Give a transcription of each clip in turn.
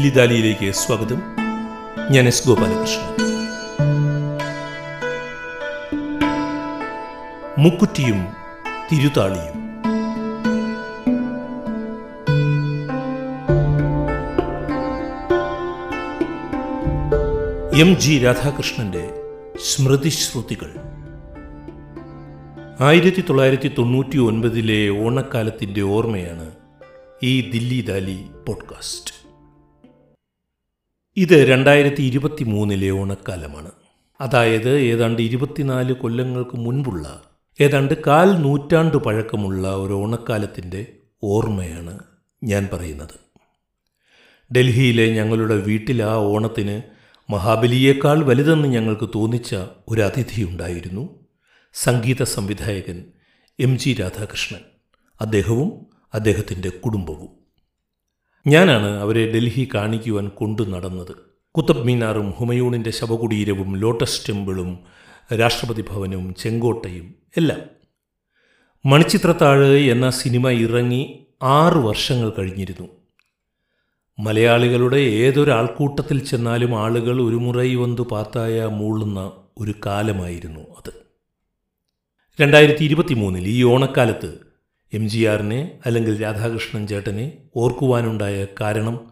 ദില്ലി ദാലിയിലേക്ക് സ്വാഗതം. ഞാൻ എസ് ഗോപാലകൃഷ്ണൻ. മുക്കുറ്റിയും തിരുതാളിയും. എം ജി രാധാകൃഷ്ണന്റെ സ്മൃതിശ്രുതികൾ. ആയിരത്തി തൊള്ളായിരത്തി തൊണ്ണൂറ്റി ഒൻപതിലെ ഓണക്കാലത്തിന്റെ ഓർമ്മയാണ് ഈ ദില്ലി ദാലി പോഡ്കാസ്റ്റ്. ഇത് രണ്ടായിരത്തി ഇരുപത്തി മൂന്നിലെ ഓണക്കാലമാണ്. അതായത് ഏതാണ്ട് ഇരുപത്തിനാല് കൊല്ലങ്ങൾക്ക് മുൻപുള്ള ഏതാണ്ട് കാൽ നൂറ്റാണ്ട് പഴക്കമുള്ള ഒരു ഓണക്കാലത്തിന്റെ ഓർമ്മയാണ് ഞാൻ പറയുന്നത്. ഡൽഹിയിലെ ഞങ്ങളുടെ വീട്ടിൽ ആ ഓണത്തിന് മഹാബലിയേക്കാൾ വലുതെന്ന് ഞങ്ങൾക്ക് തോന്നിച്ച ഒരു അതിഥിയുണ്ടായിരുന്നു സംഗീത സംവിധായകൻ എം ജി രാധാകൃഷ്ണൻ. അദ്ദേഹവും അദ്ദേഹത്തിന്റെ കുടുംബവും. ഞാനാണ് അവരെ ഡൽഹി കാണിക്കുവാൻ കൊണ്ടു നടന്നത്. കുത്തബ് മീനാറും ഹുമയൂണിന്റെ ശവകുടീരവും ലോട്ടസ് ടെമ്പിളും രാഷ്ട്രപതി ഭവനും ചെങ്കോട്ടയും എല്ലാം. മണിച്ചിത്രത്താഴ് എന്ന സിനിമ ഇറങ്ങി ആറ് വർഷങ്ങൾ കഴിഞ്ഞിരുന്നു. മലയാളികളുടെ ഏതൊരാൾക്കൂട്ടത്തിൽ ചെന്നാലും ആളുകൾ ഒരു മുറൈ വന്നു പാത്തായ മൂളുന്ന ഒരു കാലമായിരുന്നു അത്. രണ്ടായിരത്തി ഇരുപത്തി മൂന്നിൽ ഈ ഓണക്കാലത്ത് എം ജി ആറിനെ അല്ലെങ്കിൽ രാധാകൃഷ്ണൻ ചേട്ടനെ ഓർക്കുവാനുണ്ടായ കാരണം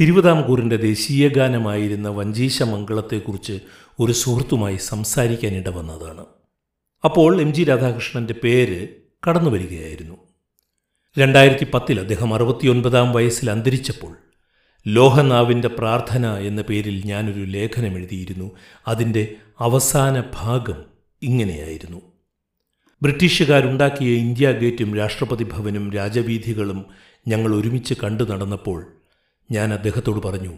തിരുവിതാംകൂറിന്റെ ദേശീയ ഗാനമായിരുന്ന വഞ്ചീശ മംഗളത്തെക്കുറിച്ച് ഒരു സുഹൃത്തുമായി സംസാരിക്കാനിട വന്നതാണ്. അപ്പോൾ എം ജി രാധാകൃഷ്ണന്റെ പേര് കടന്നു വരികയായിരുന്നു. രണ്ടായിരത്തി പത്തിൽ അദ്ദേഹം അറുപത്തിയൊൻപതാം വയസ്സിൽ അന്തരിച്ചപ്പോൾ ലോഹനാവിന്റെ പ്രാർത്ഥന എന്ന പേരിൽ ഞാനൊരു ലേഖനം എഴുതിയിരുന്നു. അതിന്റെ അവസാന ഭാഗം ഇങ്ങനെയായിരുന്നു. ബ്രിട്ടീഷുകാരുണ്ടാക്കിയ ഇന്ത്യ ഗേറ്റും രാഷ്ട്രപതി ഭവനും രാജവീഥികളും ഞങ്ങൾ ഒരുമിച്ച് കണ്ടു നടന്നപ്പോൾ ഞാൻ അദ്ദേഹത്തോട് പറഞ്ഞു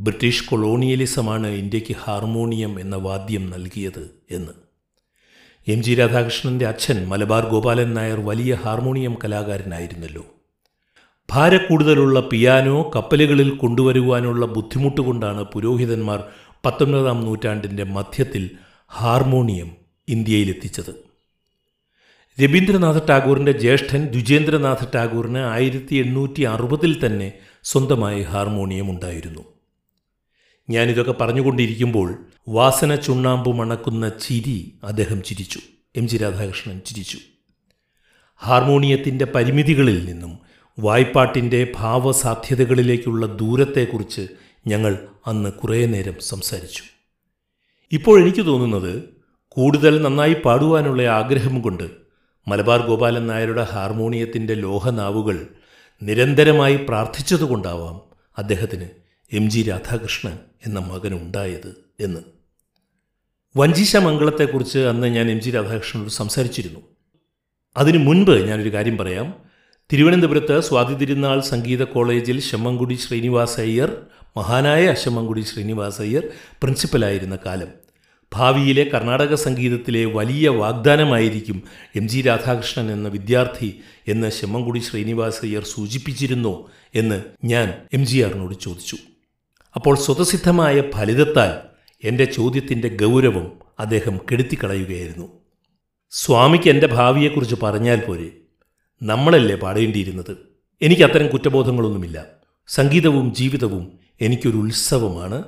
ബ്രിട്ടീഷ് കൊളോണിയലിസമാണ് ഇന്ത്യയ്ക്ക് ഹാർമോണിയം എന്ന വാദ്യം നൽകിയത് എന്ന്. എം. ജി. രാധാകൃഷ്ണന്റെ അച്ഛൻ മലബാർ ഗോപാലൻ നായർ വലിയ ഹാർമോണിയം കലാകാരനായിരുന്നല്ലോ. ഭാരക്കൂടുതലുള്ള പിയാനോ കപ്പലുകളിൽ കൊണ്ടുവരുവാനുള്ള ബുദ്ധിമുട്ട് കൊണ്ടാണ് പുരോഹിതന്മാർ പത്തൊൻപതാം നൂറ്റാണ്ടിന്റെ മധ്യത്തിൽ ഹാർമോണിയം ഇന്ത്യയിലെത്തിച്ചത്. രവീന്ദ്രനാഥ ടാഗോറിന്റെ ജ്യേഷ്ഠൻ ദ്വിജേന്ദ്രനാഥ ടാഗോറിന് ആയിരത്തി എണ്ണൂറ്റി അറുപതിൽ തന്നെ സ്വന്തമായി ഹാർമോണിയം ഉണ്ടായിരുന്നു. ഞാനിതൊക്കെ പറഞ്ഞുകൊണ്ടിരിക്കുമ്പോൾ വാസന ചുണ്ണാമ്പു മണക്കുന്ന ചിരി അദ്ദേഹം ചിരിച്ചു. എം ജി രാധാകൃഷ്ണൻ ചിരിച്ചു. ഹാർമോണിയത്തിന്റെ പരിമിതികളിൽ നിന്നും വായ്പാട്ടിന്റെ ഭാവസാധ്യതകളിലേക്കുള്ള ദൂരത്തെക്കുറിച്ച് ഞങ്ങൾ അന്ന് കുറേ നേരം സംസാരിച്ചു. ഇപ്പോൾ എനിക്ക് തോന്നുന്നത് കൂടുതൽ നന്നായി പാടുവാനുള്ള ആഗ്രഹം കൊണ്ട് മലബാർ ഗോപാലൻ നായരുടെ ഹാർമോണിയത്തിന്റെ ലോഹനാവുകൾ നിരന്തരമായി പ്രാർത്ഥിച്ചതുകൊണ്ടാവാം അദ്ദേഹത്തിന് എം ജി രാധാകൃഷ്ണൻ എന്ന മകനുണ്ടായത് എന്ന്. വഞ്ചീശ മംഗളത്തെക്കുറിച്ച് അന്ന് ഞാൻ എം ജി രാധാകൃഷ്ണനോട് സംസാരിച്ചിരുന്നു. അതിനു മുൻപ് ഞാനൊരു കാര്യം പറയാം. തിരുവനന്തപുരത്ത് സ്വാതി തിരുനാൾ സംഗീത കോളേജിൽ ശമ്മൻകുടി ശ്രീനിവാസയ്യർ മഹാനായ ശമ്മൻകുടി ശ്രീനിവാസയ്യർ പ്രിൻസിപ്പലായിരുന്ന കാലം. ഭാവിയിലെ കർണാടക സംഗീതത്തിലെ വലിയ വാഗ്ദാനമായിരിക്കും എം ജി രാധാകൃഷ്ണൻ എന്ന വിദ്യാർത്ഥി എന്ന് ശ്രീനിവാസ് അയ്യർ സൂചിപ്പിച്ചിരുന്നോ എന്ന് ഞാൻ എം ജി ആറിനോട് ചോദിച്ചു. അപ്പോൾ സ്വതസിദ്ധമായ ഫലിതത്താൽ എന്റെ ചോദ്യത്തിന്റെ ഗൗരവം അദ്ദേഹം കെടുത്തിക്കളയുകയായിരുന്നു. സ്വാമിക്ക് എന്റെ ഭാവിയെക്കുറിച്ച് പറഞ്ഞാൽ പോരെ നമ്മളല്ലേ പാടേണ്ടിയിരുന്നത്? എനിക്ക് അത്തരം കുറ്റബോധങ്ങളൊന്നുമില്ല. സംഗീതവും ജീവിതവും എനിക്കൊരു ഉത്സവമാണ്.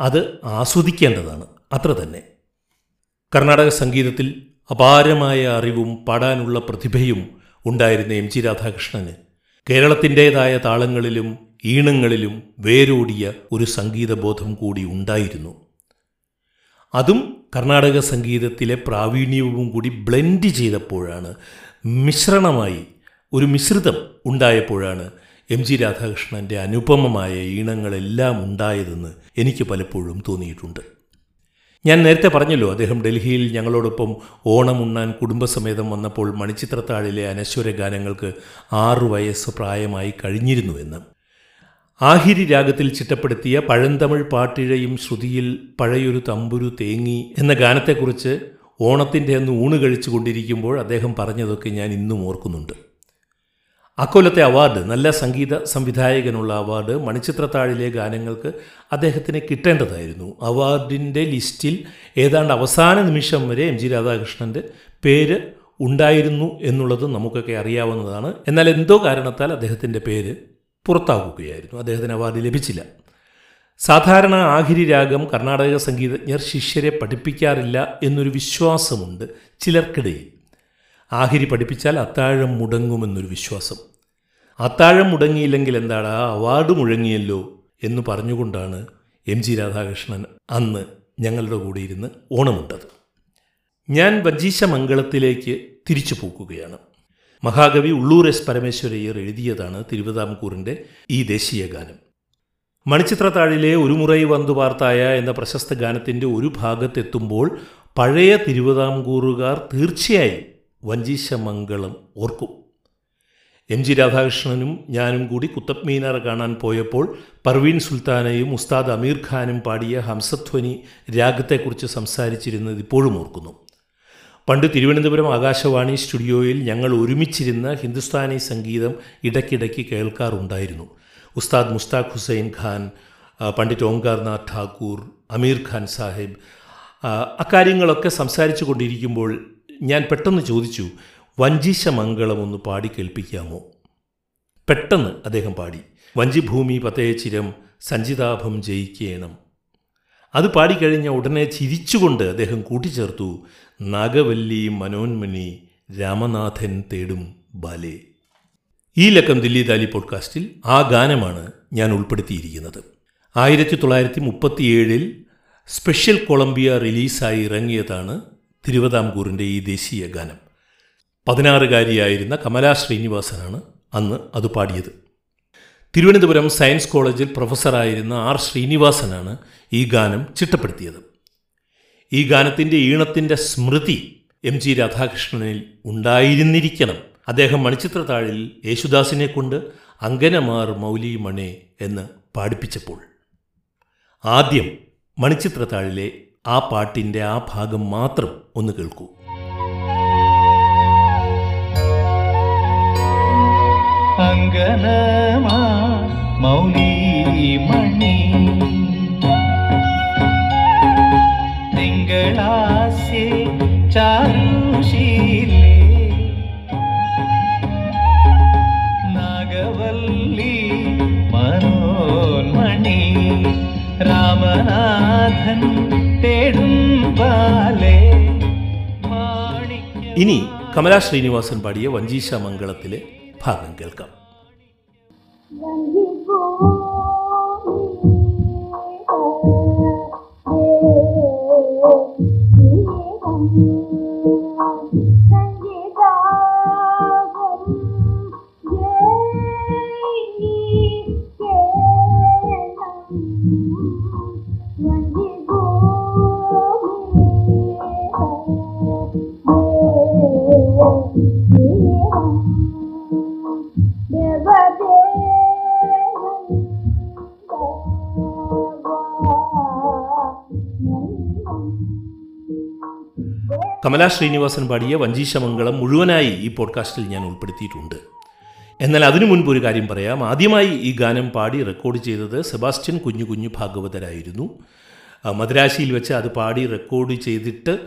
അത് ആസ്വദിക്കേണ്ടതാണ്. അത്ര തന്നെ. കർണാടക സംഗീതത്തിൽ അപാരമായ അറിവും പാടാനുള്ള പ്രതിഭയും ഉണ്ടായിരുന്ന എം ജി രാധാകൃഷ്ണന്. കേരളത്തിന്റേതായ താളങ്ങളിലും ഈണങ്ങളിലും വേരോടിയ ഒരു സംഗീതബോധം കൂടി ഉണ്ടായിരുന്നു. അതും കർണാടക സംഗീതത്തിലെ പ്രാവീണ്യവും കൂടി ബ്ലെൻഡ് ചെയ്തപ്പോഴാണ് മിശ്രണമായി ഒരു മിശ്രിതം ഉണ്ടായപ്പോഴാണ് എം ജി രാധാകൃഷ്ണന്റെ അനുപമമായ ഈണങ്ങളെല്ലാം ഉണ്ടായതെന്ന് എനിക്ക് പലപ്പോഴും തോന്നിയിട്ടുണ്ട്. ഞാൻ നേരത്തെ പറഞ്ഞല്ലോ അദ്ദേഹം ഡൽഹിയിൽ ഞങ്ങളോടൊപ്പം ഓണം ഉണ്ണാൻ കുടുംബസമേതം വന്നപ്പോൾ മണിച്ചിത്രത്താഴിലെ അനശ്വര ഗാനങ്ങൾക്ക് ആറു വയസ്സ് പ്രായമായി കഴിഞ്ഞിരുന്നുവെന്ന്. ആഹിരി രാഗത്തിൽ ചിട്ടപ്പെടുത്തിയ പഴന്തമിഴ് പാട്ടിഴയും ശ്രുതിയിൽ പഴയൊരു തമ്പുരു തേങ്ങി എന്ന ഗാനത്തെക്കുറിച്ച് ഓണത്തിന്റെ അന്ന് ഊണ് കഴിച്ചു കൊണ്ടിരിക്കുമ്പോൾ അദ്ദേഹം പറഞ്ഞതൊക്കെ ഞാൻ ഇന്നും ഓർക്കുന്നുണ്ട്. അക്കൊല്ലത്തെ അവാർഡ് നല്ല സംഗീത സംവിധായകനുള്ള അവാർഡ് മണിച്ചിത്രത്താഴിലെ ഗാനങ്ങൾക്ക് അദ്ദേഹത്തിന് കിട്ടേണ്ടതായിരുന്നു. അവാർഡിന്റെ ലിസ്റ്റിൽ ഏതാണ്ട് അവസാന നിമിഷം വരെ എം ജി രാധാകൃഷ്ണന്റെ പേര് ഉണ്ടായിരുന്നു എന്നുള്ളത് നമുക്കൊക്കെ അറിയാവുന്നതാണ്. എന്നാൽ എന്തോ കാരണത്താൽ അദ്ദേഹത്തിന്റെ പേര് പുറത്താക്കുകയായിരുന്നു അദ്ദേഹത്തിന് അവാർഡ് ലഭിച്ചില്ല. സാധാരണ ആഹിരി രാഗം കർണാടക സംഗീതജ്ഞർ ശിഷ്യരെ പഠിപ്പിക്കാറില്ല എന്നൊരു വിശ്വാസമുണ്ട് ചിലർക്കിടയിൽ. ആഹിരി പഠിപ്പിച്ചാൽ അത്താഴം മുടങ്ങുമെന്നൊരു വിശ്വാസം. അത്താഴം മുടങ്ങിയില്ലെങ്കിൽ എന്താടാ? അവാർഡ് മുഴങ്ങിയല്ലോ എന്ന് പറഞ്ഞുകൊണ്ടാണ് എം ജി രാധാകൃഷ്ണൻ അന്ന് ഞങ്ങളുടെ കൂടെ ഇരുന്ന് ഓണമുണ്ടത്. ഞാൻ വജീശ മംഗളത്തിലേക്ക് തിരിച്ചു പോക്കുകയാണ് മഹാകവി ഉള്ളൂർ എസ് പരമേശ്വരയ്യർ എഴുതിയതാണ് തിരുവിതാംകൂറിന്റെ ഈ ദേശീയ ഗാനം. മണിച്ചിത്രത്താഴിലെ ഒരു മുറൈ വന്തു പാർത്തായ എന്ന പ്രശസ്ത ഗാനത്തിന്റെ ഒരു ഭാഗത്തെത്തുമ്പോൾ പഴയ തിരുവിതാംകൂറുകാർ തീർച്ചയായും വഞ്ചീശമംഗളം ഓർക്കും. എം ജി രാധാകൃഷ്ണനും ഞാനും കൂടി കുത്തബ് മീനാർ കാണാൻ പോയപ്പോൾ പർവീൻ സുൽത്താനയും ഉസ്താദ് അമീർ ഖാനും പാടിയ ഹംസധ്വനി രാഗത്തെക്കുറിച്ച് സംസാരിച്ചിരുന്നത് ഇപ്പോഴും ഓർക്കുന്നു. പണ്ട് തിരുവനന്തപുരം ആകാശവാണി സ്റ്റുഡിയോയിൽ ഞങ്ങൾ ഒരുമിച്ചിരുന്ന ഹിന്ദുസ്ഥാനി സംഗീതം ഇടയ്ക്കിടയ്ക്ക് കേൾക്കാറുണ്ടായിരുന്നു. ഉസ്താദ് മുസ്താഖ് ഹുസൈൻ ഖാൻ പണ്ഡിറ്റ് ഓംകാർനാഥ് ഠാക്കൂർ അമീർ ഖാൻ സാഹിബ് അക്കാര്യങ്ങളൊക്കെ സംസാരിച്ചു കൊണ്ടിരിക്കുമ്പോൾ ഞാൻ പെട്ടെന്ന് ചോദിച്ചു വഞ്ചിശമംഗളം ഒന്ന് പാടി കേൾപ്പിക്കാമോ? പെട്ടെന്ന് അദ്ദേഹം പാടി വഞ്ചിഭൂമി പതയച്ചിരം സഞ്ചിതാഭം ജയിക്കേണം. അത് പാടിക്കഴിഞ്ഞ ഉടനെ ചിരിച്ചുകൊണ്ട് അദ്ദേഹം കൂട്ടിച്ചേർത്തു നാഗവല്ലി മനോന്മണി രാമനാഥൻ തേടും ബാലേ. ഈ ലക്കം ദില്ലി ദാലി പോഡ്കാസ്റ്റിൽ ആ ഗാനമാണ് ഞാൻ ഉൾപ്പെടുത്തിയിരിക്കുന്നത്. ആയിരത്തി തൊള്ളായിരത്തി മുപ്പത്തിയേഴിൽ സ്പെഷ്യൽ കൊളംബിയ റിലീസായി ഇറങ്ങിയതാണ് തിരുവിതാംകൂറിന്റെ ഈ ദേശീയ ഗാനം. പതിനാറുകാരിയായിരുന്ന കമലാ ശ്രീനിവാസനാണ് അന്ന് അത് പാടിയത്. തിരുവനന്തപുരം സയൻസ് കോളേജിൽ പ്രൊഫസറായിരുന്ന ആർ ശ്രീനിവാസനാണ് ഈ ഗാനം ചിട്ടപ്പെടുത്തിയത്. ഈ ഗാനത്തിന്റെ ഈണത്തിന്റെ സ്മൃതി എം ജി രാധാകൃഷ്ണനിൽ ഉണ്ടായിരുന്നിരിക്കണം. അദ്ദേഹം മണിച്ചിത്രത്താഴിൽ യേശുദാസിനെ കൊണ്ട് അങ്കനമാർ മൗലി മണേ എന്ന് പാടിപ്പിച്ചപ്പോൾ. ആദ്യം മണിച്ചിത്രത്താഴിലെ ആ പാട്ടിന്റെ ആ ഭാഗം മാത്രം ഒന്ന് കേൾക്കൂ. അങ്കനമാ മൗലി നാഗവല്ലി മനോന്മണി രാമനാഥൻ ഇനി കമലാ ശ്രീനിവാസൻ പാടിയ വഞ്ചീശ മംഗളത്തിലെ ഭാഗം കേൾക്കാം. കമലാ ശ്രീനിവാസൻ പാടിയ വഞ്ചീശമംഗളം മുഴുവനായി ഈ പോഡ്കാസ്റ്റിൽ ഞാൻ ഉൾപ്പെടുത്തിയിട്ടുണ്ട്. എന്നാൽ അതിനു മുൻപ് ഒരു കാര്യം പറയാം. ആദ്യമായി ഈ ഗാനം പാടി റെക്കോർഡ് ചെയ്തത് സെബാസ്റ്റ്യൻ കുഞ്ഞു കുഞ്ഞു ഭാഗവതരായിരുന്നു. മദ്രാശിയിൽ വെച്ച് അത് പാടി റെക്കോർഡ് ചെയ്തിട്ട്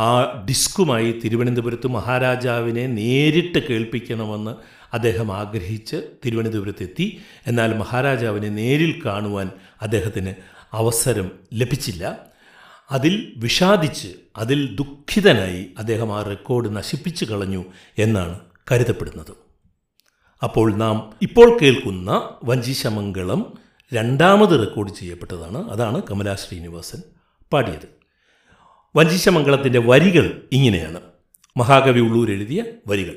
ആ ഡിസ്കുമായി തിരുവനന്തപുരത്ത് മഹാരാജാവിനെ നേരിട്ട് കേൾപ്പിക്കണമെന്ന് അദ്ദേഹം ആഗ്രഹിച്ച് തിരുവനന്തപുരത്തെത്തി. എന്നാൽ മഹാരാജാവിനെ നേരിൽ കാണുവാൻ അദ്ദേഹത്തിന് അവസരം ലഭിച്ചില്ല. അതിൽ വിഷാദിച്ച് അതിൽ ദുഃഖിതനായി അദ്ദേഹം ആ റെക്കോർഡ് നശിപ്പിച്ചു കളഞ്ഞു എന്നാണ് കരുതപ്പെടുന്നത്. അപ്പോൾ നാം ഇപ്പോൾ കേൾക്കുന്ന വഞ്ചിശമംഗളം രണ്ടാമത് റെക്കോർഡ് ചെയ്യപ്പെട്ടതാണ്. അതാണ് കമലാ ശ്രീനിവാസൻ പാടിയത്. വഞ്ചിശമംഗളത്തിന്റെ വരികൾ ഇങ്ങനെയാണ്. മഹാകവി ഉള്ളൂർ എഴുതിയ വരികൾ.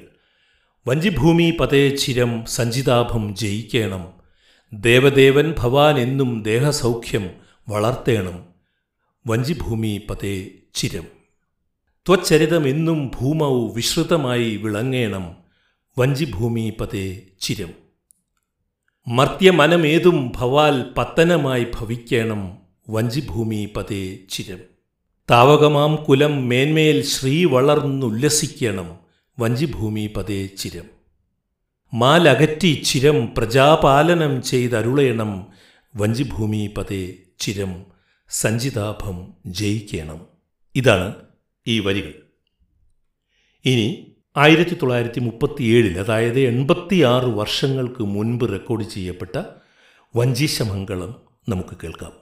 വഞ്ചിഭൂമി പതേച്ചിരം സഞ്ചിതാഭം ജയിക്കണം. ദേവദേവൻ ഭവാൻ എന്നും ദേഹസൗഖ്യം വളർത്തേണം. വഞ്ചിഭൂമി പതേ ചിരം. ത്വച്ചരിതമെന്നും ഭൂമൗ വിശ്രുതമായി വിളങ്ങേണം വഞ്ചിഭൂമി പതേ ചിരം. മർത്യമനമേതും ഭവാൽ പത്തനമായി ഭവിക്കേണം വഞ്ചിഭൂമി പതേ ചിരം. താവകമാം കുലം മേന്മേൽ ശ്രീ വളർന്നുല്ലസിക്കണം വഞ്ചിഭൂമി പതേ ചിരം. മാലകറ്റി ചിരം പ്രജാപാലനം ചെയ്തരുളേണം വഞ്ചിഭൂമി പതേ ചിരം. സഞ്ചിതാഭം ജയിക്കണം. ഇതാണ് ഈ വരികൾ. ഇനി ആയിരത്തി തൊള്ളായിരത്തി മുപ്പത്തിയേഴിൽ അതായത് എൺപത്തിയാറ് വർഷങ്ങൾക്ക് മുൻപ് റെക്കോർഡ് ചെയ്യപ്പെട്ട വഞ്ചീശമംഗളം നമുക്ക് കേൾക്കാം.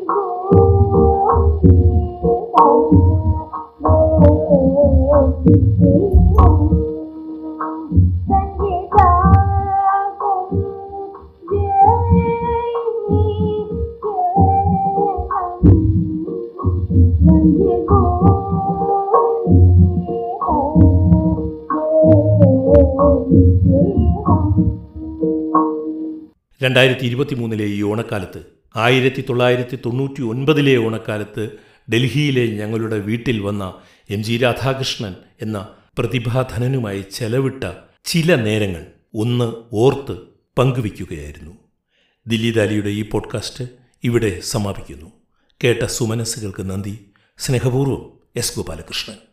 രണ്ടായിരത്തി ഇരുപത്തി മൂന്നിലെ ഈ ഓണക്കാലത്ത് ആയിരത്തി തൊള്ളായിരത്തി തൊണ്ണൂറ്റി ഒൻപതിലെ ഓണക്കാലത്ത് ഡൽഹിയിലെ ഞങ്ങളുടെ വീട്ടിൽ വന്ന എം ജി രാധാകൃഷ്ണൻ എന്ന പ്രതിഭാധനനുമായി ചെലവിട്ട ചില നേരങ്ങൾ ഒന്ന് ഓർത്ത് പങ്കുവയ്ക്കുകയായിരുന്നു. ദില്ലി ദാലിയുടെ ഈ പോഡ്കാസ്റ്റ് ഇവിടെ സമാപിക്കുന്നു. കേട്ട സുമനസ്സുകൾക്ക് നന്ദി. സ്നേഹപൂർവം എസ് ഗോപാലകൃഷ്ണൻ.